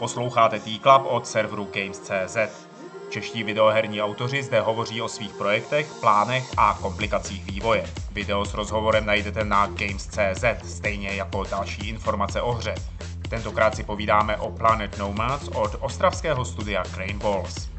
Posloucháte T-Club od serveru Games.cz. Čeští videoherní autoři zde hovoří o svých projektech, plánech a komplikacích vývoje. Video s rozhovorem najdete na Games.cz, stejně jako další informace o hře. Tentokrát si povídáme o Planet Nomads od ostravského studia Crane Balls.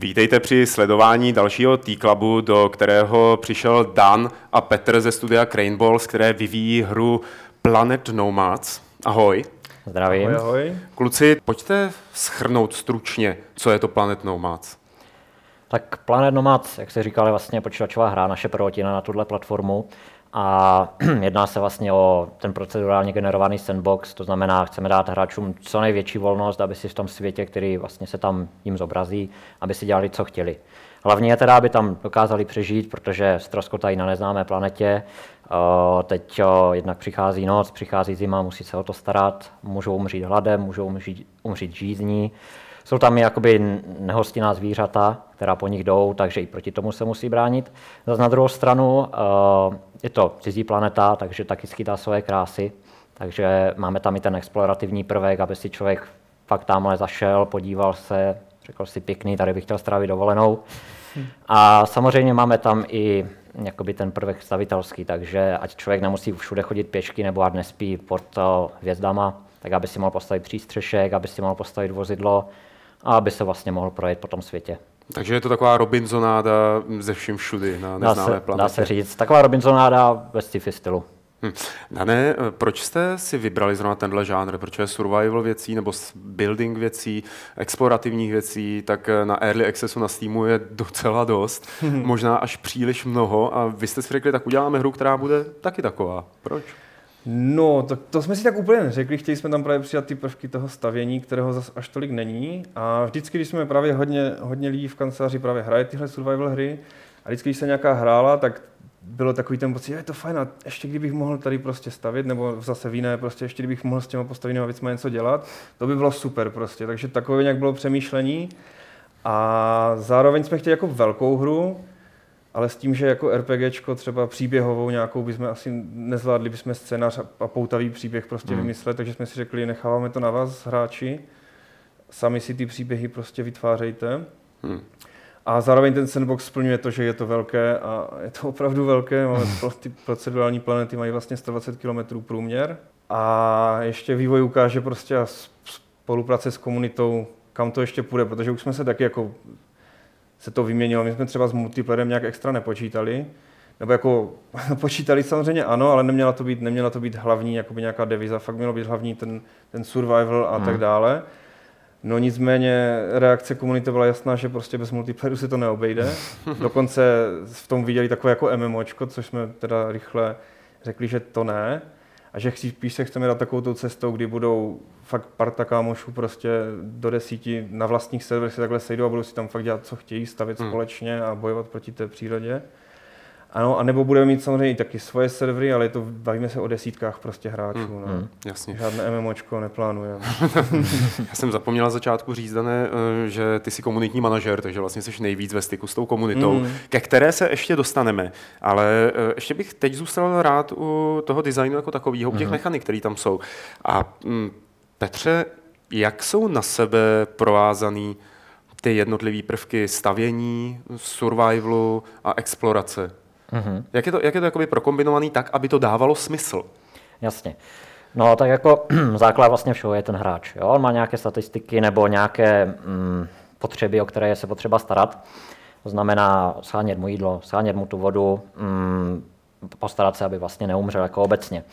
Vítejte při sledování dalšího T-Clubu, do kterého přišel Dan a Petr ze studia Crane Balls, které vyvíjí hru Planet Nomads. Ahoj. Zdravím. Ahoj, ahoj. Kluci, pojďte schrnout stručně, co je to Planet Nomads. Tak Planet Nomads, jak se říkal, je vlastně počítačová hra, naše prvotina na tuhle platformu. A jedná se vlastně o ten procedurálně generovaný sandbox, to znamená, chceme dát hráčům co největší volnost, aby si v tom světě, který vlastně se tam jim zobrazí, aby si dělali, co chtěli. Hlavně je teda, aby tam dokázali přežít, protože ztroskotají na neznámé planetě. Teď jednak přichází noc, přichází zima, musí se o to starat, můžou umřít hladem, můžou umřít, umřít žízní. Jsou tam i jakoby nehostinná zvířata, která po nich jdou, takže i proti tomu se musí bránit. Zase na druhou stranu je to cizí planeta, takže taky skýtá svoje krásy. Takže máme tam i ten explorativní prvek, aby si člověk fakt tamhle zašel, podíval se, řekl si pěkný, tady bych chtěl strávit dovolenou. A samozřejmě máme tam i jakoby ten prvek stavitelský, takže ať člověk nemusí všude chodit pěšky nebo ať nespí pod hvězdama, tak aby si mohl postavit přístřešek, aby si mohl postavit vozidlo a aby se vlastně mohl projet po tom světě. Takže je to taková Robinsonáda ze vším všudy na neznámé dá se, planetě. Dá se říct. Taková Robinsonáda ve sci-fi stylu. Hm. Dané, proč jste si vybrali zrovna tenhle žánr? Proč je survival věcí nebo building věcí, explorativních věcí, tak na Early Accessu na Steamu je docela dost, možná až příliš mnoho a vy jste si řekli, tak uděláme hru, která bude taky taková. Proč? No, to, to jsme si tak úplně neřekli. Chtěli jsme tam právě přidat ty prvky toho stavění, kterého zas až tolik není. A vždycky, když jsme právě hodně, hodně lidí v kanceláři právě hraje tyhle survival hry, a vždycky, když se nějaká hrála, tak bylo takový ten pocit, že je to fajn, a ještě kdybych mohl tady prostě stavit, nebo zase v jiné, prostě ještě kdybych mohl s těma postavenými věcmi něco dělat, to by bylo super prostě. Takže takové nějak bylo přemýšlení. A zároveň jsme chtěli jako velkou hru, ale s tím, že jako RPGčko třeba příběhovou nějakou bychom asi nezvládli bychom scénář a poutavý příběh prostě hmm. vymyslet, takže jsme si řekli, necháváme to na vás, hráči, sami si ty příběhy prostě vytvářejte. Hmm. A zároveň ten sandbox splňuje to, že je to velké a je to opravdu velké. Máme ty procedurální planety mají vlastně 120 km průměr. A ještě vývoj ukáže prostě a spolupráce s komunitou, kam to ještě půjde, protože už jsme se taky jako se to vyměnilo. My jsme třeba s multiplayerem nějak extra nepočítali, nebo jako počítali samozřejmě ano, ale neměla to být, neměla to být hlavní jakoby nějaká deviza, fakt mělo být hlavní ten, ten survival a hmm. tak dále. No nicméně reakce komunity byla jasná, že prostě bez multiplayeru se to neobejde. Dokonce v tom viděli takové jako MMOčko, což jsme teda rychle řekli, že to ne. A že spíš se chceme dát takovou tou cestou, kdy budou fakt parta kámošů prostě do desíti na vlastních serverech se takhle sejdou a budou si tam fakt dělat, co chtějí, stavit hmm. společně a bojovat proti té přírodě. Ano, a nebo budeme mít samozřejmě i taky svoje servery, ale je to, bavíme se o desítkách prostě hráčů. Hmm, no. hmm, jasně. Žádné MMOčko neplánujeme. Já jsem zapomněl na začátku říct, Dané, eh, že ty jsi komunitní manažer, takže vlastně jsi nejvíc ve styku s tou komunitou, hmm. ke které se ještě dostaneme. Ale eh, ještě bych teď zůstal rád u toho designu jako takového, u těch hmm. mechanik, které tam jsou. A mm, Petře, jak jsou na sebe provázaný ty jednotlivé prvky stavění, survivalu a explorace? Mm-hmm. Jak je to, jak je to jakoby prokombinovaný tak, aby to dávalo smysl? Jasně. No tak jako základ vlastně všeho je ten hráč. Jo? On má nějaké statistiky nebo nějaké mm, potřeby, o které je se potřeba starat. To znamená schánět mu jídlo, schánět mu tu vodu, mm, postarat se, aby vlastně neumřel jako obecně.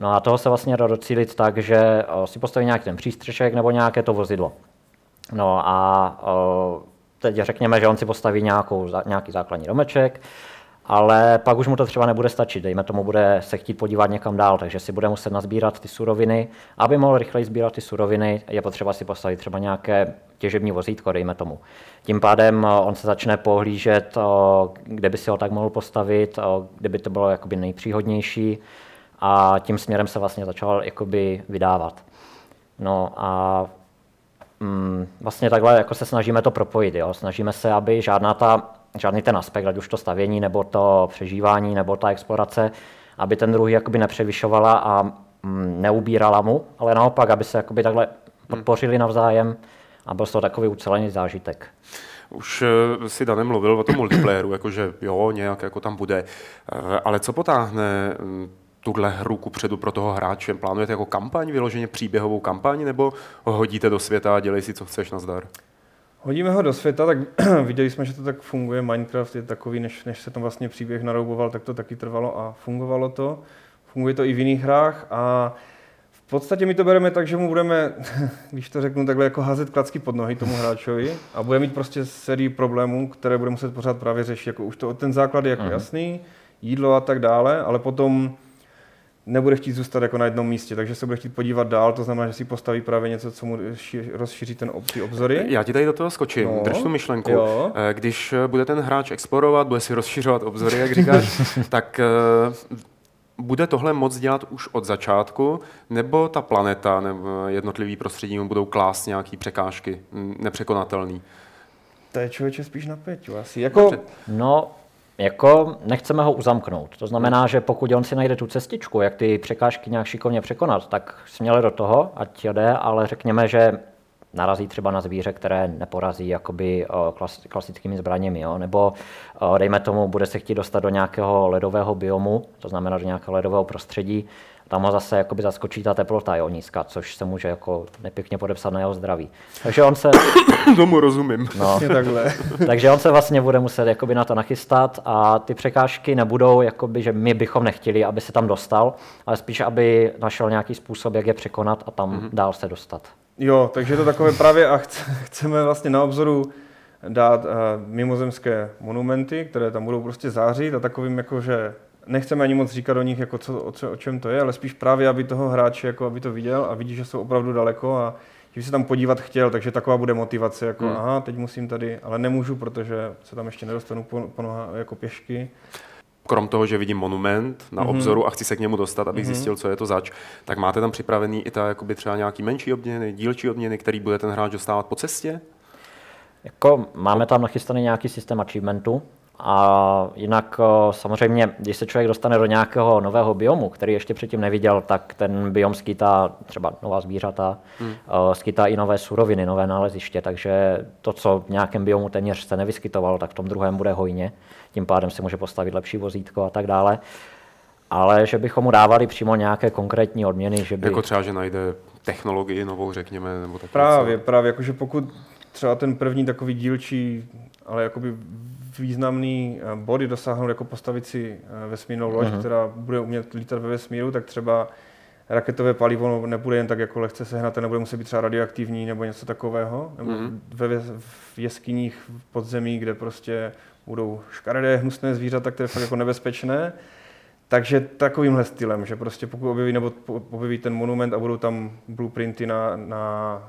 No a toho se vlastně dá docílit tak, že si postaví nějaký ten přístřešek nebo nějaké to vozidlo. No a teď řekněme, že on si postaví nějakou, nějaký základní domeček, ale pak už mu to třeba nebude stačit, dejme tomu, bude se chtít podívat někam dál, takže si bude muset nazbírat ty suroviny. Aby mohl rychleji sbírat ty suroviny, je potřeba si postavit třeba nějaké těžební vozítko, dejme tomu. Tím pádem on se začne pohlížet, kde by si ho tak mohl postavit, kde by to bylo jakoby nejpříhodnější a tím směrem se vlastně začal jakoby vydávat. No a mm, vlastně takhle jako se snažíme to propojit. Jo? Snažíme se, aby žádná ta žádný ten aspekt, ať už to stavění, nebo to přežívání, nebo ta explorace, aby ten druhý jakoby nepřevyšovala a mm, neubírala mu, ale naopak, aby se jakoby takhle podpořili navzájem a byl to takový ucelený zážitek. Už eh, si Danem mluvil o tom multiplayeru, jakože jo, nějak jako tam bude. Eh, ale co potáhne mm, tuhle hru kupředu pro toho hráče? Plánujete jako kampaň, vyloženě příběhovou kampaň, nebo ho hodíte do světa a dělej si, co chceš, nazdar? Hodíme ho do světa, tak viděli jsme, že to tak funguje. Minecraft je takový, než, než se tam vlastně příběh narouboval, tak to taky trvalo a fungovalo to. Funguje to i v jiných hrách a v podstatě my to bereme tak, že mu budeme, když to řeknu takhle, jako házet klacky pod nohy tomu hráčovi a bude mít prostě sérii problémů, které bude muset pořád právě řešit. Jako už to, ten základ je jako uh-huh. jasný, jídlo a tak dále, ale potom nebude chtít zůstat jako na jednom místě, takže se bude chtít podívat dál, to znamená, že si postaví právě něco, co mu rozšíří ten ty obzory. Já ti tady do toho skočím, no, drž tu myšlenku. Jo. Eh, když bude ten hráč explorovat, bude si rozšiřovat obzory, jak říkáš, tak eh, bude tohle moc dělat už od začátku, nebo ta planeta nebo jednotlivý prostředí mu budou klást nějaké překážky nepřekonatelné? To je člověče spíš na Peťu asi. Jako... No, jako nechceme ho uzamknout. To znamená, že pokud on si najde tu cestičku, jak ty překážky nějak šikovně překonat, tak směle do toho, ať jde, ale řekněme, že narazí třeba na zvíře, které neporazí jakoby klas, klasickými zbraněmi, jo? nebo dejme tomu, bude se chtít dostat do nějakého ledového biomu, to znamená do nějakého ledového prostředí, tam ho zase jakoby zaskočí ta teplota jo, nízká, což se může jako nepěkně podepsat na jeho zdraví. Takže on se... Tomu rozumím. No, takhle. takže on se vlastně bude muset jakoby na to nachystat a ty překážky nebudou, jakoby, že my bychom nechtěli, aby se tam dostal, ale spíš, aby našel nějaký způsob, jak je překonat a tam mm-hmm. dál se dostat. Jo, takže je to takové právě a chceme vlastně na obzoru dát uh, mimozemské monumenty, které tam budou prostě zářit a takovým jako, že nechceme ani moc říkat o nich, jako co, o, co, o čem to je, ale spíš právě, aby toho hráče, jako aby to viděl a vidí, že jsou opravdu daleko a že by se tam podívat chtěl, takže taková bude motivace, jako hmm. aha, teď musím tady, ale nemůžu, protože se tam ještě nedostanu po, po noha, jako pěšky. Krom toho, že vidím monument na mm-hmm. obzoru a chci se k němu dostat, abych mm-hmm. zjistil, co je to zač, tak máte tam připravený i ta jakoby třeba nějaký menší odměny, dílčí odměny, který bude ten hráč dostávat po cestě? Jako, máme tam nachystaný nějaký systém achievementu, a jinak samozřejmě, když se člověk dostane do nějakého nového biomu, který ještě předtím neviděl, tak ten biom skýtá třeba nová zvířata, hmm. skýtá i nové suroviny, nové náleziště, takže to, co v nějakém biomu téměř se nevyskytovalo, tak v tom druhém bude hojně. Tím pádem si může postavit lepší vozítko a tak dále. Ale že bychom mu dávali přímo nějaké konkrétní odměny, že by... Jako třeba, že najde technologii novou, řekněme, nebo tak Právě, něco. právě, jakože pokud třeba ten první takový dílčí, ale jakoby významný eh, body dosáhnout jako postavit si eh, vesmírnou loď, uh-huh. která bude umět lítat ve vesmíru, tak třeba raketové palivo nebude jen tak jako lehce sehnat, nebude muset být třeba radioaktivní nebo něco takového, nebo uh-huh. ve, v jeskyních v podzemí, kde prostě budou škaredé, hnusné zvířata, které jsou jako nebezpečné, takže takovýmhle stylem, že prostě pokud objeví, nebo objeví ten monument a budou tam blueprinty na, na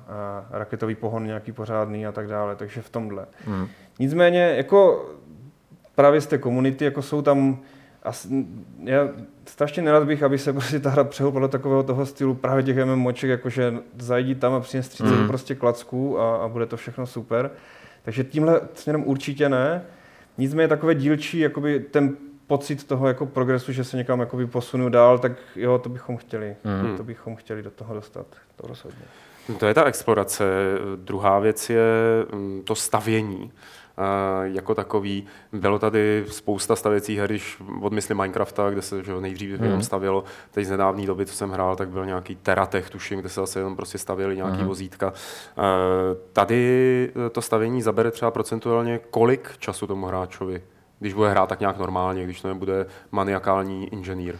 a raketový pohon nějaký pořádný a tak dále, takže v tomhle. Mm. Nicméně, jako právě z té komunity, jako jsou tam, a já strašně nerad bych, aby se prostě ta hra přehoupala do takového toho stylu právě těch MMOček, jakože zajdi tam a přines 30 mm. prostě klacků a, a bude to všechno super. Takže tímhle směrem určitě ne. Nicméně takové dílčí, jakoby ten pocit toho jako progresu, že se někam jakoby posunu dál, tak jo, to bychom chtěli. Mm. To bychom chtěli do toho dostat, to rozhodně. To je ta explorace. Druhá věc je mm, to stavění jako takový. Bylo tady spousta stavěcích her, když odmysli Minecrafta, kde se že nejdřív hmm. jenom stavělo. Teď z nedávné doby, co jsem hrál, tak byl nějaký Teratech, tuším, kde se zase jenom prostě stavěli nějaký hmm. vozítka. Tady to stavění zabere třeba procentuálně kolik času tomu hráčovi? Když bude hrát tak nějak normálně, když to nebude maniakální inženýr.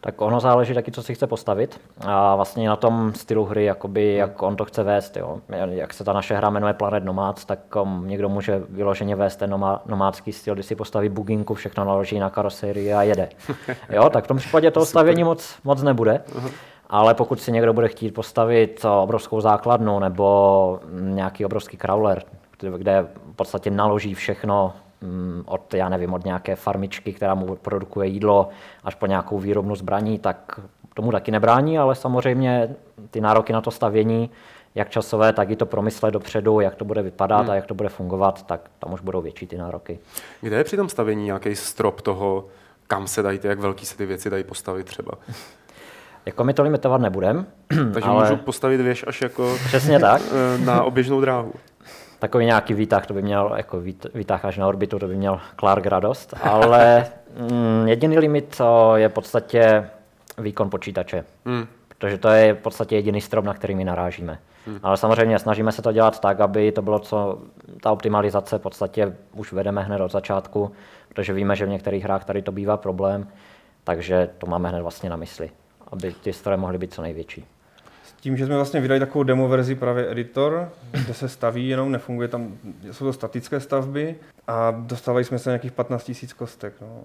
Tak ono záleží taky, co si chce postavit a vlastně na tom stylu hry, jakoby, hmm. jak on to chce vést. Jo. Jak se ta naše hra jmenuje Planet Nomads, tak um, někdo může vyloženě vést ten nomá, nomádský styl, kdy si postaví buginku, všechno naloží na karoserii a jede. Jo, tak v tom případě toho stavění moc, moc nebude. Uh-huh. Ale pokud si někdo bude chtít postavit obrovskou základnu nebo nějaký obrovský crawler, kde v podstatě naloží všechno od, já nevím, od nějaké farmičky, která mu produkuje jídlo, až po nějakou výrobnu zbraní, tak tomu taky nebrání, ale samozřejmě ty nároky na to stavění jak časové, tak i to promyslet dopředu, jak to bude vypadat Hmm. a jak to bude fungovat, tak tam už budou větší ty nároky. Kde je při tom stavění nějaký strop toho, kam se dají, ty, jak velký se ty věci dají postavit třeba? Jako my to limitovat nebudem, Takže ale můžu postavit věž až jako přesně tak. na oběžnou dráhu. Takový nějaký výtah, to by měl, jako výtah až na orbitu, to by měl Clark radost, ale mm, jediný limit je v podstatě výkon počítače. Hmm. Protože to je v podstatě jediný strop, na který my narážíme. Hmm. Ale samozřejmě snažíme se to dělat tak, aby to bylo co, ta optimalizace v podstatě už vedeme hned od začátku, protože víme, že v některých hrách tady to bývá problém, takže to máme hned vlastně na mysli, aby ty stroje mohly být co největší. Tím, že jsme vlastně vydali takovou demo verzi právě editor, kde se staví, jenom nefunguje tam, jsou to statické stavby a dostávali jsme se na nějakých 15 000 kostek. No.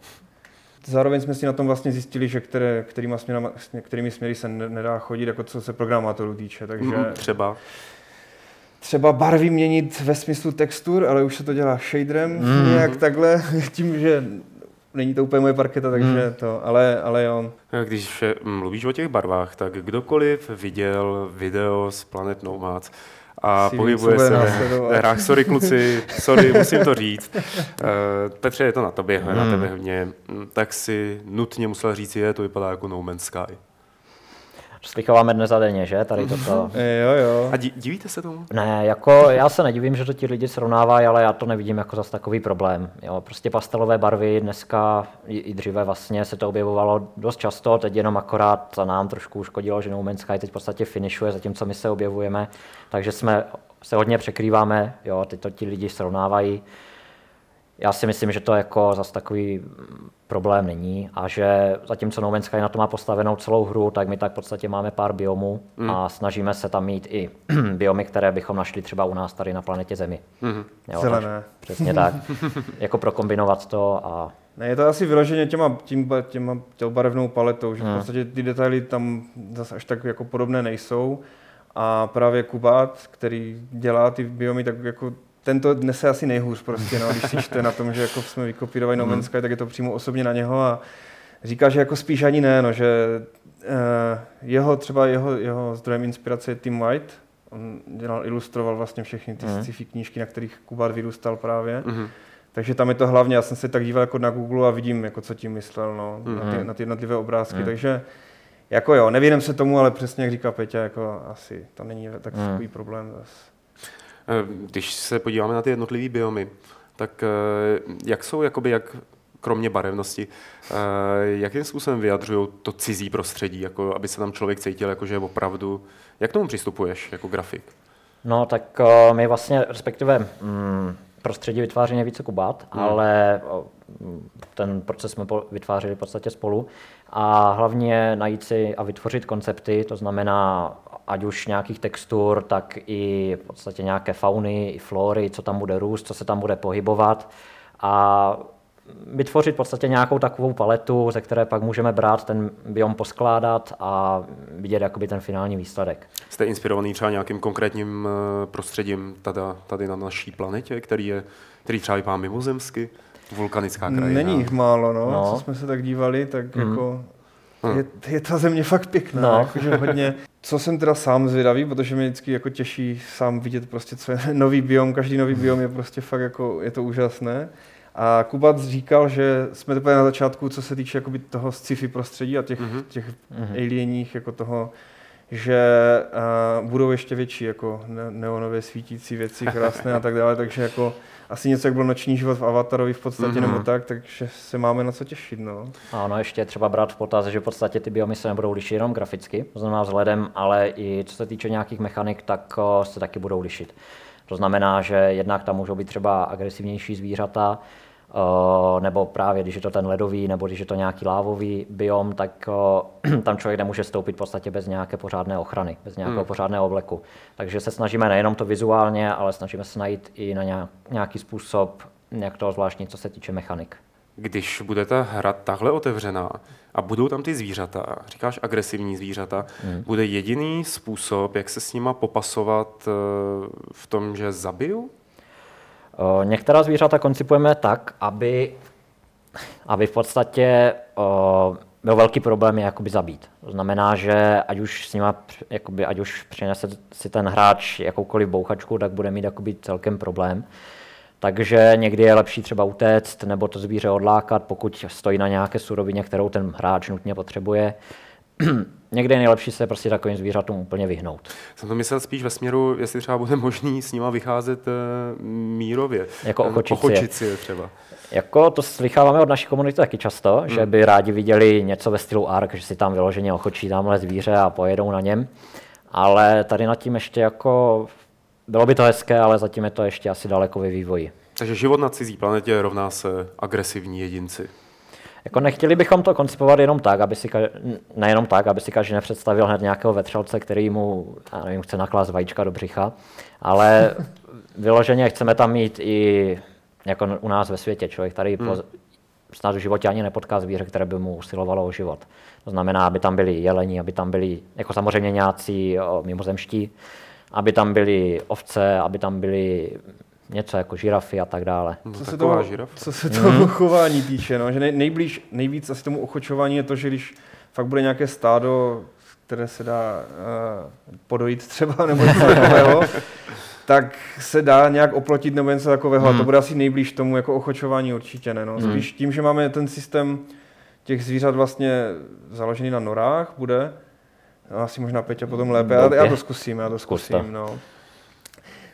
Zároveň jsme si na tom vlastně zjistili, že které, kterýma směrama, kterými směry se ne- nedá chodit, jako co se programátorů týče. Takže Mm, Třeba. třeba barvy měnit ve smyslu textur, ale už se to dělá shaderem, mm. nějak takhle, tím, že není to úplně moje parketa, takže Mm. to, ale, ale jo. Když eh, mluvíš o těch barvách, tak kdokoliv viděl video z Planet Nomads a Si pohybuje se ve hrách, sorry kluci, sorry, musím to říct. Eh, Petře, je to na tobě, na Hmm. tebe hodně. Mm, Tak si nutně musel říct, je, to vypadá jako No Man's Sky. Slychováme dnes a denně, že? Tady toto. E, jo, jo. A di- divíte se tomu? Ne, jako já se nedivím, že to ti lidi srovnávají, ale já to nevidím jako zas takový problém. Jo, prostě pastelové barvy dneska i, i dříve vlastně se to objevovalo dost často, teď jenom akorát za nám trošku uškodilo, že No Man's Sky teď v podstatě finišuje, zatímco my se objevujeme, takže jsme se hodně překrýváme, jo, teď to ti lidi srovnávají. Já si myslím, že to jako zas takový mm, problém není a že zatímco No Man's Sky na to má postavenou celou hru, tak my tak v podstatě máme pár biomů a snažíme se tam mít i biomy, které bychom našli třeba u nás tady na planetě Zemi. Mhm. Jo, Zelené. Přesně tak. jako prokombinovat to a Ne, je to asi vyloženě těma, tím, těma, těma barevnou paletou, že v Hmm. podstatě ty detaily tam zase až tak jako podobné nejsou. A právě Kubát, který dělá ty biomy, tak jako tento nese asi nejhůř prostě, no, když si čte na tom, že jako jsme vykopírovali No Man's Sky, tak je to přímo osobně na něho a říká, že jako spíš ani ne, no, že eh, jeho třeba jeho, jeho zdrojem inspirace je Tim White, on dělal, ilustroval vlastně všechny ty Mhm. sci-fi knížky, na kterých Kubát vyrůstal právě. Mhm. Takže tam je to hlavně, já jsem se tak díval jako na Google a vidím, jako co tím myslel, no, Mhm. na, ty, na ty jednotlivé obrázky, Mhm. takže jako jo, nevěřím se tomu, ale přesně jak říká Peťa, jako asi to není tak Mhm. takový problém zase. Eh, Když se podíváme na ty jednotlivé biomy, tak eh, jak jsou, jakoby, jak kromě barevnosti, eh, jakým způsobem vyjadřují to cizí prostředí, jako aby se tam člověk cítil, jako že je opravdu... Jak k tomu přistupuješ jako grafik? No tak my vlastně, respektive mm, prostředí vytváří nejvíce Kubát, Hmm. ale ten proces jsme vytvářeli v podstatě spolu. A hlavně najít si a vytvořit koncepty, to znamená ať už nějakých textur, tak i v podstatě nějaké fauny, i flory, co tam bude růst, co se tam bude pohybovat. A vytvořit v podstatě nějakou takovou paletu, ze které pak můžeme brát ten biom poskládat a vidět jakoby ten finální výsledek. Jste inspirovaný třeba nějakým konkrétním eh, prostředím tada, tady na naší planetě, který, je, který třeba vypadá mimozemsky? Vulkanická krajina. Není jich málo, no, No. co jsme se tak dívali, tak Mhm. jako Hm. je, je ta země fakt pěkná, No. no. jakože hodně. Co jsem teda sám zvědavý, protože mě vždycky jako těší sám vidět prostě, co je nový biom, každý nový biom je prostě fakt jako, je to úžasné. A Kubat říkal, že jsme teprve na začátku, co se týče jakoby toho sci-fi prostředí a těch, Mhm. mm-hmm. těch Mhm. alieních, jako toho, že uh, budou ještě větší, jako ne- neonově svítící věci, krásné a tak dále, takže jako asi něco, jak byl noční život v Avatarovi v podstatě, Mhm. mm-hmm. nebo tak, takže se máme na co těšit, no. A ono ještě je třeba brát v potaz, že v podstatě ty biomy se nebudou lišit jenom graficky, to znamená vzhledem, ale i co se týče nějakých mechanik, tak se taky budou lišit. To znamená, že jednak tam můžou být třeba agresivnější zvířata, o, nebo právě když je to ten ledový, nebo když je to nějaký lávový biom, tak o, tam člověk nemůže stoupit v podstatě bez nějaké pořádné ochrany, bez nějakého Hmm. pořádného obleku. Takže se snažíme nejenom to vizuálně, ale snažíme se najít i na nějak, nějaký způsob, jak to zvláštní, co se týče mechanik. Když bude ta hra takhle otevřená a budou tam ty zvířata, říkáš agresivní zvířata, Hmm. bude jediný způsob, jak se s nima popasovat eh, v tom, že zabiju? O, Některá zvířata koncipujeme tak, aby, aby v podstatě o, byl velký problém je jakoby zabít. To znamená, že ať už s nima, jakoby, ať už přinese si ten hráč jakoukoliv bouchačku, tak bude mít jakoby celkem problém. Takže někdy je lepší třeba utéct nebo to zvíře odlákat, pokud stojí na nějaké surovině, kterou ten hráč nutně potřebuje. někdy je nejlepší se prostě takovým zvířatům úplně vyhnout. Jsem to myslel spíš ve směru, jestli třeba bude možný s nima vycházet uh, mírově. Jako ochočici. ochočici třeba. Jako to slycháváme od naší komunity taky často, hmm. že by rádi viděli něco ve stylu ARK, že si tam vyloženě ochočí tamhle zvíře a pojedou na něm. Ale tady nad tím ještě jako bylo by to hezké, ale zatím je to ještě asi daleko ve vývoji. Takže život na cizí planetě rovná se agresivní jedinci. Jako nechtěli bychom to koncipovat jenom tak, aby si, nejenom tak, aby si každý nepředstavil hned nějakého vetřelce, který mu, já nevím, chce naklást vajíčka do břicha, ale vyloženě chceme tam mít i jako u nás ve světě. Člověk tady hmm. po, snad v životě ani nepotká zvíře, které by mu usilovalo o život. To znamená, aby tam byli jeleni, aby tam byli jako samozřejmě nějací mimozemští, aby tam byly ovce, aby tam byly něco jako žirafy a tak dále. No, co, se toho, co se toho mm. chování týče, no, že nej, nejblíž, nejvíc asi tomu ochočování je to, že když fakt bude nějaké stádo, které se dá uh, podojit třeba nebo něco takového, tak se dá nějak oplotit nebo něco takového. Mm. A to hmm. bude asi nejblíž tomu jako ochočování určitě ne. No. Hmm. Spíš tím, že máme ten systém těch zvířat vlastně založený na norách, bude, asi možná Peťa potom lépe, já, já to zkusím, já to zkusím. No.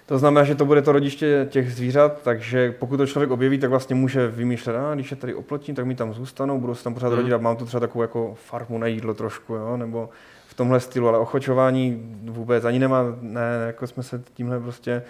To znamená, že to bude to rodiště těch zvířat, takže pokud to člověk objeví, tak vlastně může vymýšlet, a když je tady oplotím, tak mi tam zůstanou, budu se tam pořád hmm. rodit a mám tu třeba takovou jako farmu na jídlo trošku, jo? nebo v tomhle stylu, ale ochočování vůbec ani nemá, ne, jako jsme se tímhle prostě,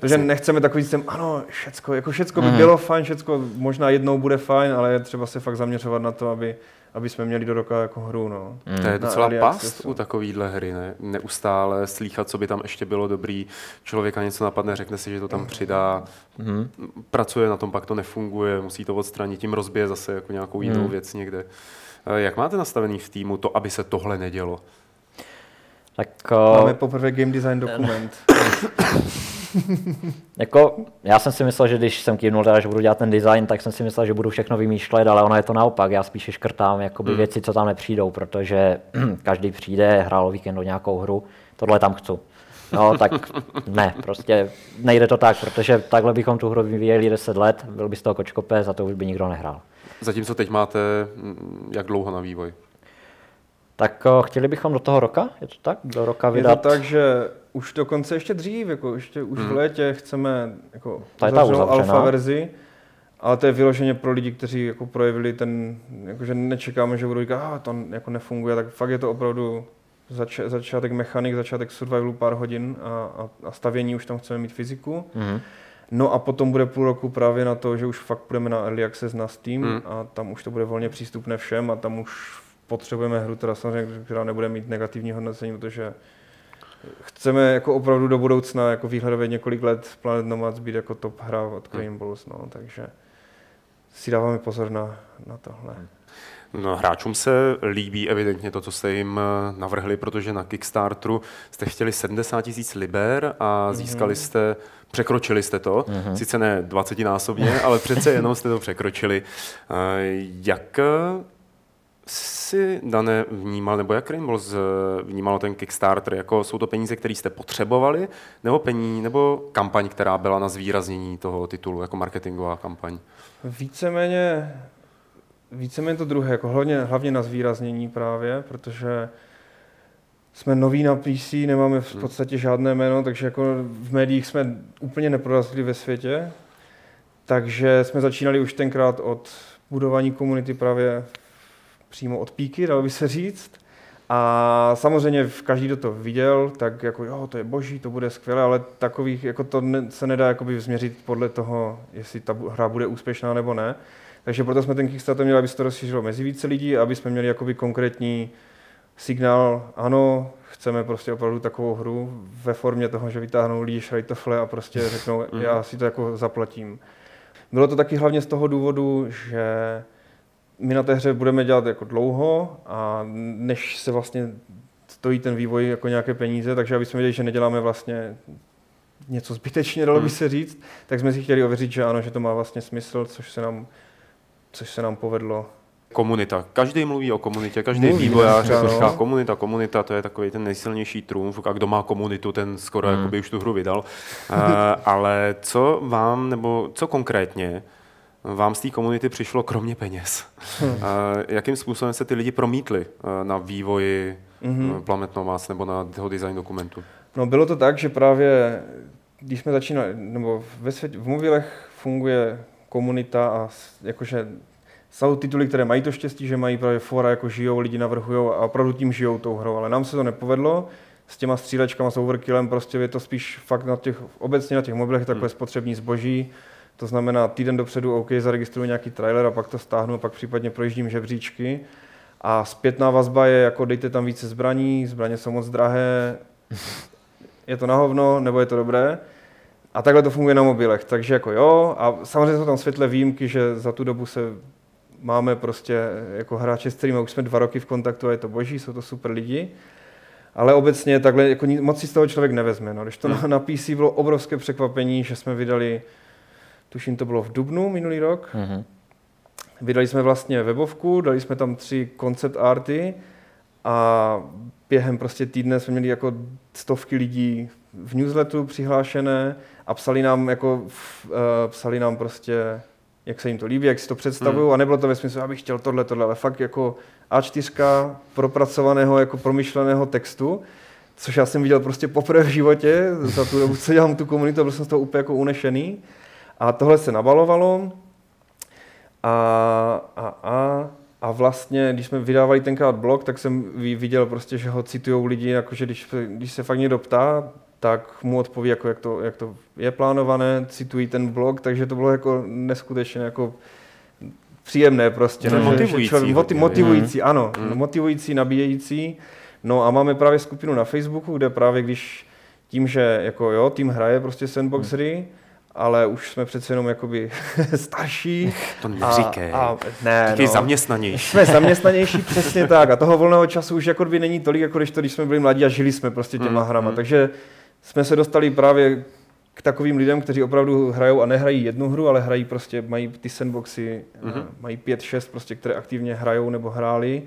takže nechceme takový systém, ano, všecko, jako všecko by hmm. bylo fajn, všecko možná jednou bude fajn, ale je třeba se fakt zaměřovat na to, aby aby jsme měli do roka jako hru. No. Mm. To je docela past u takovýhle hry, ne? Neustále slýchat, co by tam ještě bylo dobrý. Člověka něco napadne, řekne si, že to tam mm. přidá. Mm. Pracuje na tom, pak to nefunguje, musí to odstranit, tím rozbije zase jako nějakou jinou mm. věc někde. Eh, jak máte nastavený v týmu to, aby se tohle nedělo? Tak, uh... Máme poprvé game design dokument. jako, já jsem si myslel, že když jsem kývnul, že budu dělat ten design, tak jsem si myslel, že budu všechno vymýšlet, ale ono je to naopak. Já spíše škrtám jakoby hmm. věci, co tam nepřijdou, protože každý přijde, hrál o víkendu nějakou hru, tohle tam chci. No, tak ne, prostě nejde to tak, protože takhle bychom tu hru vyvíjeli 10 let, byl by z toho kočkopé, za to už by nikdo nehrál. Zatímco teď máte jak dlouho na vývoj? Tak o, chtěli bychom do toho roka, je to tak? Do roka vydat? Je to tak, že už dokonce ještě dřív, jako ještě už hmm. v létě chceme jako ta je ta alfa verzi, ale to je vyloženě pro lidi, kteří jako projevili ten, jakože nečekáme, že budou říkat, ah, to jako nefunguje, tak fakt je to opravdu zač, začátek mechanik, začátek survivalu pár hodin a, a, a stavění už tam chceme mít fyziku. Hmm. No a potom bude půl roku právě na to, že už fakt půjdeme na Early Access na Steam hmm. a tam už to bude volně přístupné všem a tam už potřebujeme hru, teda samozřejmě, která nebude mít negativní hodnocení, protože chceme jako opravdu do budoucna jako výhledově několik let Planet Nomads být jako top hra od Crane hmm. Balls, no, takže si dáváme pozor na, na tohle. No, hráčům se líbí evidentně to, co jste jim eh, navrhli, protože na Kickstarteru jste chtěli 70 tisíc liber a mhm. získali jste, překročili jste to, mm-hmm. sice ne 20 násobně, ale přece jenom jste to překročili. Eh, jak si, Dané, vnímal, nebo jak Rainbow vnímal ten Kickstarter? Jako jsou to peníze, které jste potřebovali, nebo peníze, nebo kampaň, která byla na zvýraznění toho titulu, jako marketingová kampaň? Víceméně, víceméně to druhé, jako hlavně, hlavně na zvýraznění právě, protože jsme noví na PC, nemáme v hmm. podstatě žádné jméno, takže jako v médiích jsme úplně neprorazili ve světě, takže jsme začínali už tenkrát od budování komunity právě přímo od píky, dalo by se říct. A samozřejmě každý, kdo to viděl, tak jako jo, to je boží, to bude skvělé, ale takových, jako to ne, se nedá jakoby změřit podle toho, jestli ta hra bude úspěšná nebo ne. Takže proto jsme ten Kickstarter měli, aby se to rozšířilo mezi více lidí, aby jsme měli jakoby konkrétní signál, ano, chceme prostě opravdu takovou hru ve formě toho, že vytáhnou lidi šrajtofle a prostě řeknou, mhm. já si to jako zaplatím. Bylo to taky hlavně z toho důvodu, že my na té hře budeme dělat jako dlouho a než se vlastně stojí ten vývoj jako nějaké peníze, takže aby jsme věděli, že neděláme vlastně něco zbytečně, dalo by hmm. se říct, tak jsme si chtěli ověřit, že ano, že to má vlastně smysl, což se nám, což se nám povedlo. komunita. Každý mluví o komunitě, každý Mluví, vývojář říká komunita, komunita, to je takový ten nejsilnější trumf a kdo má komunitu, ten skoro hmm. jakoby už tu hru vydal. Uh, ale co vám, nebo co konkrétně vám z té komunity přišlo kromě peněz? Hmm. Jakým způsobem se ty lidi promítli uh, na vývoji hmm. Planet Nomads nebo na toho design dokumentu? No bylo to tak, že právě když jsme začínali, nebo ve světě, v mobilech funguje komunita a jakože jsou tituly, které mají to štěstí, že mají právě fora, jako žijou, lidi navrhují a opravdu tím žijou tou hrou, ale nám se to nepovedlo. S těma střílečkama, s overkillem, prostě je to spíš fakt na těch, obecně na těch mobilech je takové spotřební zboží. To znamená, týden dopředu OK, zaregistruji nějaký trailer a pak to stáhnu, a pak případně projíždím žebříčky. A zpětná vazba je jako dejte tam více zbraní, zbraně jsou moc drahé, je to na hovno, nebo je to dobré. A takhle to funguje na mobilech, takže jako jo, a samozřejmě jsou tam světle výjimky, že za tu dobu se máme prostě jako hráče, s kterými už jsme dva roky v kontaktu a je to boží, jsou to super lidi. Ale obecně takhle jako moc si z toho člověk nevezme. No. Když to na, na PC bylo obrovské překvapení, že jsme vydali, tuším to bylo v Dubnu minulý rok, Mhm. Vydali jsme vlastně webovku, dali jsme tam tři concept arty a během prostě týdne jsme měli jako stovky lidí v newsletteru přihlášené a psali nám jako, uh, psali nám prostě, jak se jim to líbí, jak si to představují a nebylo to ve smyslu, abych chtěl tohle, tohle, ale fakt jako A4 propracovaného, jako promyšleného textu, což já jsem viděl prostě poprvé v životě, za tu dobu, co dělám tu komunitu, byl jsem z toho úplně jako unešený. A tohle se nabalovalo, a, a, a, a vlastně, když jsme vydávali tenkrát blog, tak jsem vi- viděl prostě, že ho citují lidi, jakože když, když se fakt někdo ptá, tak mu odpoví, jako jak, to, jak to je plánované, citují ten blog, takže to bylo jako neskutečně jako příjemné prostě. No, motivující člověk- moti- motivující, ano, Mm. motivující, nabíjející. No a máme právě skupinu na Facebooku, kde právě když tím, že jako jo, tým hraje prostě sandbox hry, ale už jsme přece jenom jakoby starší. To neříkej. A, a, ne, Taky no. zaměstnanější. Jsme zaměstnanější, přesně tak. A toho volného času už jako by není tolik, jako když, to, když jsme byli mladí a žili jsme prostě těma Mm, hrama. mm. Takže jsme se dostali právě k takovým lidem, kteří opravdu hrajou a nehrají jednu hru, ale hrají prostě, mají ty sandboxy, Mhm. mm-hmm. mají pět, šest prostě, které aktivně hrajou nebo hráli.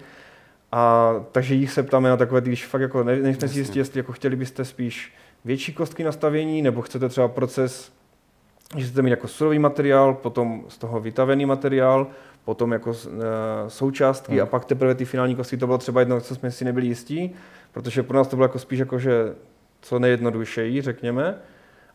A takže jich se ptáme na takové, když fakt jako ne, nejsme si jistí, jestli jako chtěli byste spíš větší kostky nastavění, nebo chcete třeba proces, že chcete mít jako surový materiál, potom z toho vytavený materiál, potom jako uh, součástky Hmm. a pak teprve ty finální kostky, to bylo třeba jedno, co jsme si nebyli jistí, protože pro nás to bylo jako spíš jako, že co nejjednodušeji, řekněme,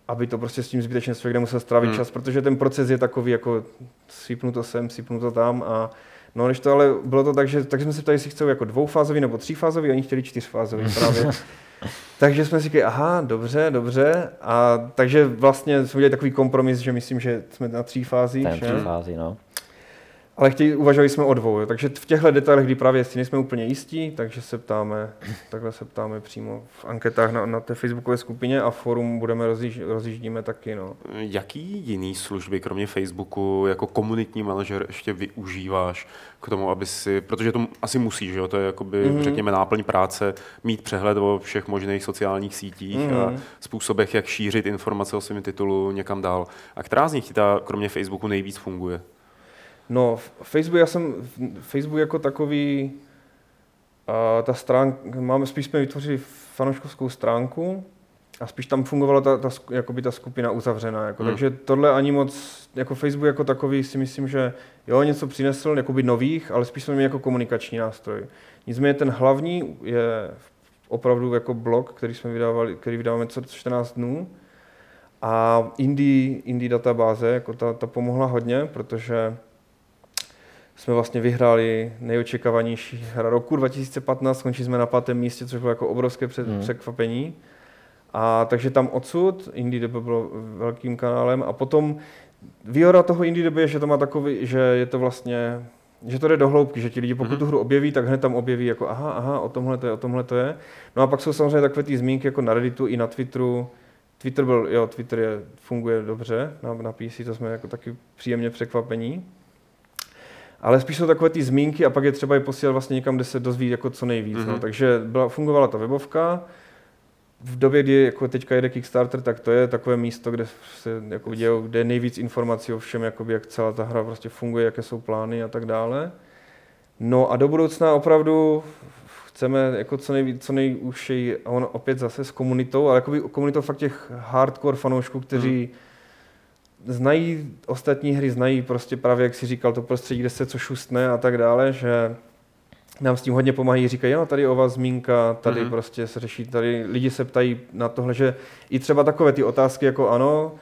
aby to prostě s tím zbytečně člověk nemusel strávit Hmm. čas, protože ten proces je takový jako sypnu to sem, sypnu to tam a No, když to ale bylo to tak, že takže jsme se ptali, jestli chcou jako dvoufázový nebo třífázový, oni chtěli čtyřfázový právě. takže jsme si říkali, aha, dobře, dobře. A takže vlastně jsme udělali takový kompromis, že myslím, že jsme na tří fázích. Ten že? tři fázi, no. Ale chtěli, uvažovali jsme o dvou. Jo. Takže v těchto detailech, kdy právě si nejsme úplně jistí, takže se ptáme, takhle se ptáme přímo v anketách na, na té facebookové skupině a forum budeme rozjíž, rozjíždíme taky. No. Jaký jiný služby, kromě Facebooku, jako komunitní manažer ještě využíváš k tomu, aby si, protože to asi musíš, že jo? to je jakoby, Mhm. mm-hmm. řekněme, náplň práce, mít přehled o všech možných sociálních sítích mm-hmm. a Mhm. způsobech, jak šířit informace o svém titulu někam dál. A která z nich ti ta, kromě Facebooku, nejvíc funguje? No, Facebook, já jsem, Facebook jako takový, a ta stránka, máme, spíš jsme vytvořili fanouškovskou stránku a spíš tam fungovala ta, ta, jakoby ta skupina uzavřená. Jako, Hmm. Takže tohle ani moc, jako Facebook jako takový si myslím, že jo, něco přinesl, jakoby nových, ale spíš jsme měli jako komunikační nástroj. Nicméně ten hlavní je opravdu jako blog, který jsme vydávali, který vydáváme co 14 dnů. A indie, indie databáze, jako ta, ta pomohla hodně, protože jsme vlastně vyhráli nejočekávanější hra roku 2015, skončili jsme na pátém místě, což bylo jako obrovské před, Hmm. překvapení. A takže tam odsud, IndieDB bylo velkým kanálem a potom výhoda toho IndieDB je, že to má takový, že je to vlastně, že to jde do hloubky, že ti lidi pokud Mhm. tu hru objeví, tak hned tam objeví jako aha, aha, o tomhle to je, o tomhle to je. No a pak jsou samozřejmě takové ty zmínky jako na Redditu i na Twitteru. Twitter byl, jo, Twitter je, funguje dobře na, na PC, to jsme jako taky příjemně překvapení. Ale spíš jsou takové ty zmínky a pak je třeba je posílat vlastně někam, kde se dozví jako co nejvíc. Mm-hmm. No. Mhm. Takže byla, fungovala ta webovka. V době, kdy jako teďka jede Kickstarter, tak to je takové místo, kde, se, jako dějou, kde je nejvíc informací o všem, jakoby, jak celá ta hra prostě funguje, jaké jsou plány a tak dále. No a do budoucna opravdu chceme jako co, nej, co nejúžší, a on opět zase s komunitou, ale jakoby komunitou fakt těch hardcore fanoušků, kteří hmm. Znají ostatní hry, znají prostě právě, jak si říkal, to prostředí, kde se co šustne a tak dále, že nám s tím hodně pomáhají, říkají, no tady o vás zmínka, tady mm-hmm. prostě se řeší, tady lidi se ptají na tohle, že i třeba takové ty otázky jako ano,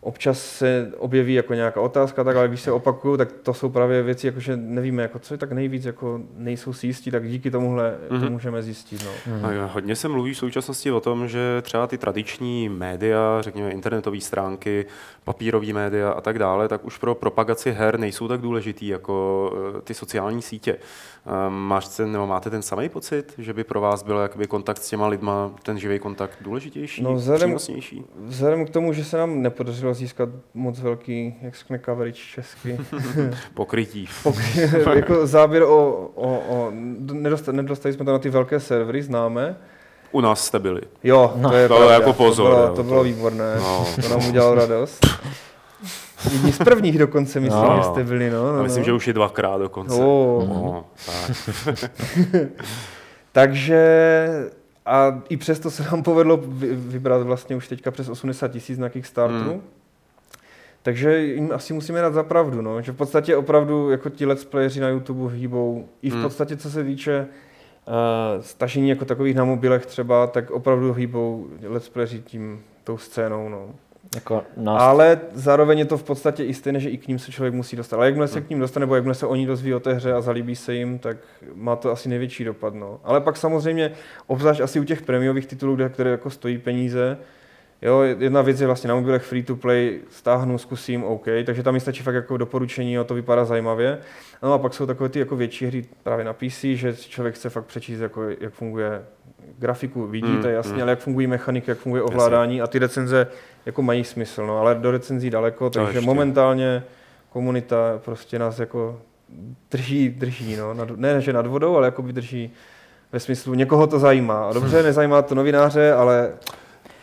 občas se objeví jako nějaká otázka, tak, ale když se opakují, tak to jsou právě věci, jako že nevíme, jako co je tak nejvíc, jako nejsou si jistí, tak díky tomuhle mm-hmm. to mhm. můžeme zjistit. No. Mm-hmm. A hodně se mluví v současnosti o tom, že třeba ty tradiční média, řekněme internetové stránky, papírové média a tak dále, tak už pro propagaci her nejsou tak důležitý jako eh, ty sociální sítě. Ehm, máš ten, nebo máte ten samý pocit, že by pro vás byl jakoby kontakt s těma lidma, ten živý kontakt důležitější, no, vzhledem, vzhledem k tomu, že se nám nepodařilo získat moc velký, jak se řekne coverage česky. Pokrytí. Pokry, jako záběr o, o, o nedostali, nedostali jsme to na ty velké servery, známe, u nás jste byli. Jo, no. to je to jako pozor. To bylo, to bylo výborné, no. to nám udělalo radost. Jedni z prvních dokonce, myslím, no. že jste byli. No, no, myslím, no. že už je dvakrát dokonce. Oh. No, tak. Takže a i přesto se nám povedlo vybrat vlastně už teďka přes 80 tisíc na Kickstarteru. Hmm. Takže jim asi musíme dát za pravdu, no. že v podstatě opravdu jako ti let's playeri na YouTube hýbou i v hmm. podstatě co se týče uh, stažení jako takových na mobilech třeba, tak opravdu hýbou let's playeri tím tou scénou. No. Jako nás... Ale zároveň je to v podstatě i stejné, že i k ním se člověk musí dostat. Ale jakmile se hmm. k ním dostane, nebo jakmile se oni dozví o té hře a zalíbí se jim, tak má to asi největší dopad. No. Ale pak samozřejmě, obzvlášť asi u těch prémiových titulů, které jako stojí peníze, Jo, jedna věc je vlastně na mobilech free to play, stáhnu, zkusím, OK, takže tam mi stačí fakt jako doporučení, jo, to vypadá zajímavě. No a pak jsou takové ty jako větší hry právě na PC, že člověk chce fakt přečíst, jako, jak funguje grafiku, vidí, mm, jasně, mm. ale jak fungují mechaniky, jak funguje ovládání a ty recenze jako mají smysl, no, ale do recenzí daleko, takže momentálně komunita prostě nás jako drží, drží, no, nad, ne, že nad vodou, ale jako by drží ve smyslu, někoho to zajímá. A dobře, nezajímá to novináře, ale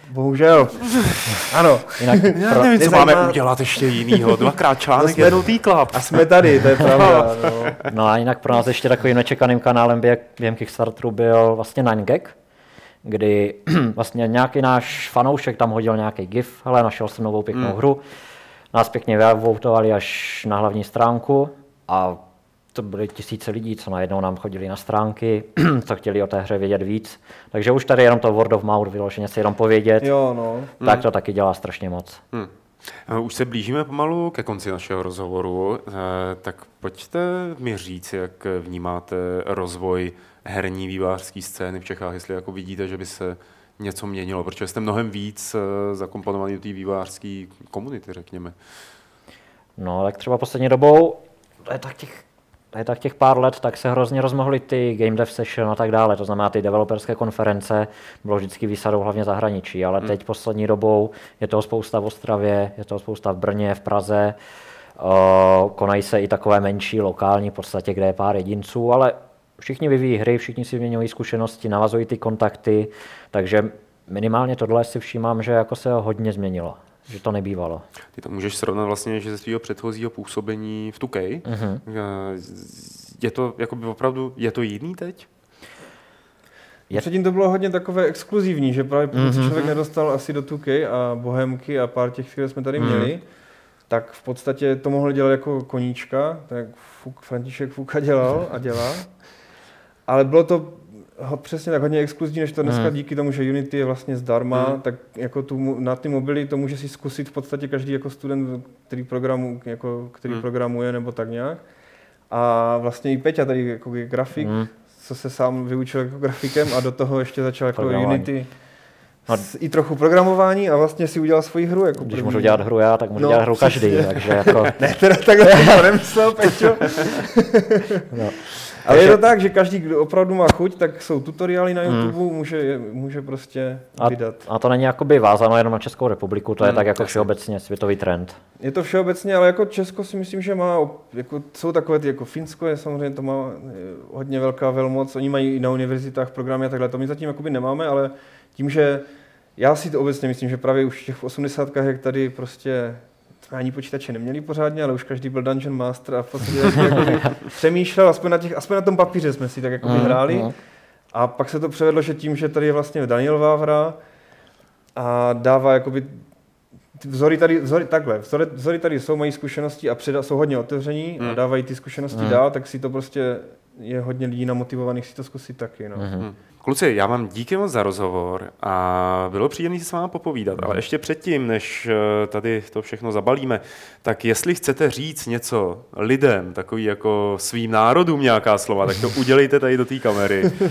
Bohužel. Ano. Jinak Já nevím, co máme udělat ještě jinýho. Dvakrát článek, jsme, jednou týklap. A jsme tady, to je pravda. No. no a jinak pro nás ještě takovým nečekaným kanálem během Kickstarteru byl vlastně 9gag, kdy vlastně nějaký náš fanoušek tam hodil nějaký gif, ale našel jsem novou pěknou hmm. hru, nás pěkně vyvoutovali až na hlavní stránku a to byly tisíce lidí, co najednou nám chodili na stránky, co chtěli o té hře vědět víc. Takže už tady jenom to word of mouth, vyloženě si jenom povědět, jo, no. tak to taky dělá strašně moc. Hmm. Už se blížíme pomalu ke konci našeho rozhovoru, eh, tak pojďte mi říct, jak vnímáte rozvoj herní vývářské scény v Čechách, jestli jako vidíte, že by se něco měnilo, protože jste mnohem víc eh, zakomponovaný do té vývářské komunity, řekněme. No, tak třeba poslední dobou, to je tak těch je tak těch pár let, tak se hrozně rozmohly ty Game Dev Session a tak dále, to znamená ty developerské konference, bylo vždycky výsadou hlavně zahraničí, ale hmm. teď poslední dobou je toho spousta v Ostravě, je toho spousta v Brně, v Praze, uh, konají se i takové menší lokální v podstatě, kde je pár jedinců, ale všichni vyvíjí hry, všichni si vyměňují zkušenosti, navazují ty kontakty, takže minimálně tohle si všímám, že jako se hodně změnilo že to nebývalo. Ty to můžeš srovnat vlastně, že ze svého předchozího působení v Tukej. Uh-huh. Je to jakoby opravdu, je to jiný teď? Je... Předtím to bylo hodně takové exkluzivní, že právě pokud mm-hmm. člověk nedostal asi do Tukej a Bohemky a pár těch, které jsme tady mm. měli, tak v podstatě to mohl dělat jako koníčka, tak Fuk, František Fuka dělal a dělá. Ale bylo to přesně tak hodně exkluzivní, než to dneska hmm. díky tomu, že Unity je vlastně zdarma, hmm. tak jako tu, na ty mobily to může si zkusit v podstatě každý jako student, který, programu, jako, který hmm. programuje nebo tak nějak. A vlastně i Peťa tady jako je grafik, hmm. co se sám vyučil jako grafikem a do toho ještě začal jako Unity No, i trochu programování a vlastně si udělal svoji hru. Jako Když můžu dělat hru já, tak můžu no, dělat hru každý. Takže jako... ne, teda takhle to nemyslel, Peťo. no. Ale je to tak, že každý, kdo opravdu má chuť, tak jsou tutoriály na hmm. YouTube, hmm. může, může prostě a, vydat. A to není jakoby vázáno jenom na Českou republiku, to hmm, je tak jako všeobecně světový trend. Je to všeobecně, ale jako Česko si myslím, že má, jako, jsou takové ty, jako Finsko je samozřejmě, to má hodně velká velmoc, oni mají i na univerzitách programy a takhle, to my zatím jakoby nemáme, ale tím, že já si to obecně myslím, že právě už v těch 80 jak tady prostě ani počítače neměli pořádně, ale už každý byl Dungeon Master a v podstatě jako přemýšlel, aspoň na, těch, aspoň na tom papíře jsme si tak jako mm, hráli. Mm. A pak se to převedlo, že tím, že tady je vlastně Daniel Vávra a dává jakoby vzory tady, vzory, takhle, vzory, vzory tady jsou, mají zkušenosti a předa, jsou hodně otevření mm. a dávají ty zkušenosti mm. dál, tak si to prostě je hodně lidí namotivovaných si to zkusit taky. No. Mm-hmm. Kluci, já vám díky moc za rozhovor a bylo příjemné si s vámi popovídat, ale ještě předtím, než eh, tady to všechno zabalíme, tak jestli chcete říct něco lidem, takový jako svým národům nějaká slova, tak to udělejte tady do té kamery.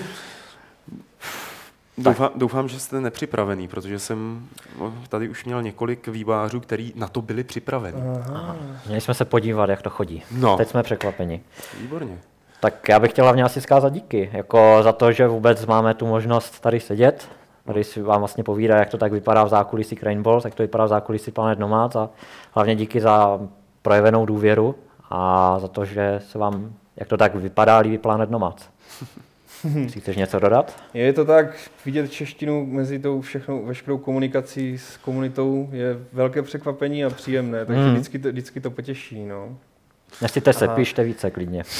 Doufám, doufám, že jste nepřipravený, protože jsem no, tady už měl několik vývářů, kteří na to byli připraveni. Aha. Měli jsme se podívat, jak to chodí. No. Teď jsme překvapeni. Výborně. Tak já bych chtěl hlavně asi zkázat díky, jako za to, že vůbec máme tu možnost tady sedět, tady si vám vlastně povídá, jak to tak vypadá v zákulisí Craneball, jak to vypadá v zákulisí Planet Nomad a hlavně díky za projevenou důvěru a za to, že se vám, jak to tak vypadá, líbí Planet Nomad. Chceš něco dodat? Je to tak, vidět češtinu mezi tou všechnou, veškerou komunikací s komunitou je velké překvapení a příjemné, takže mm. vždycky, to, vždycky to potěší. No. Nesíte se, píšte více klidně.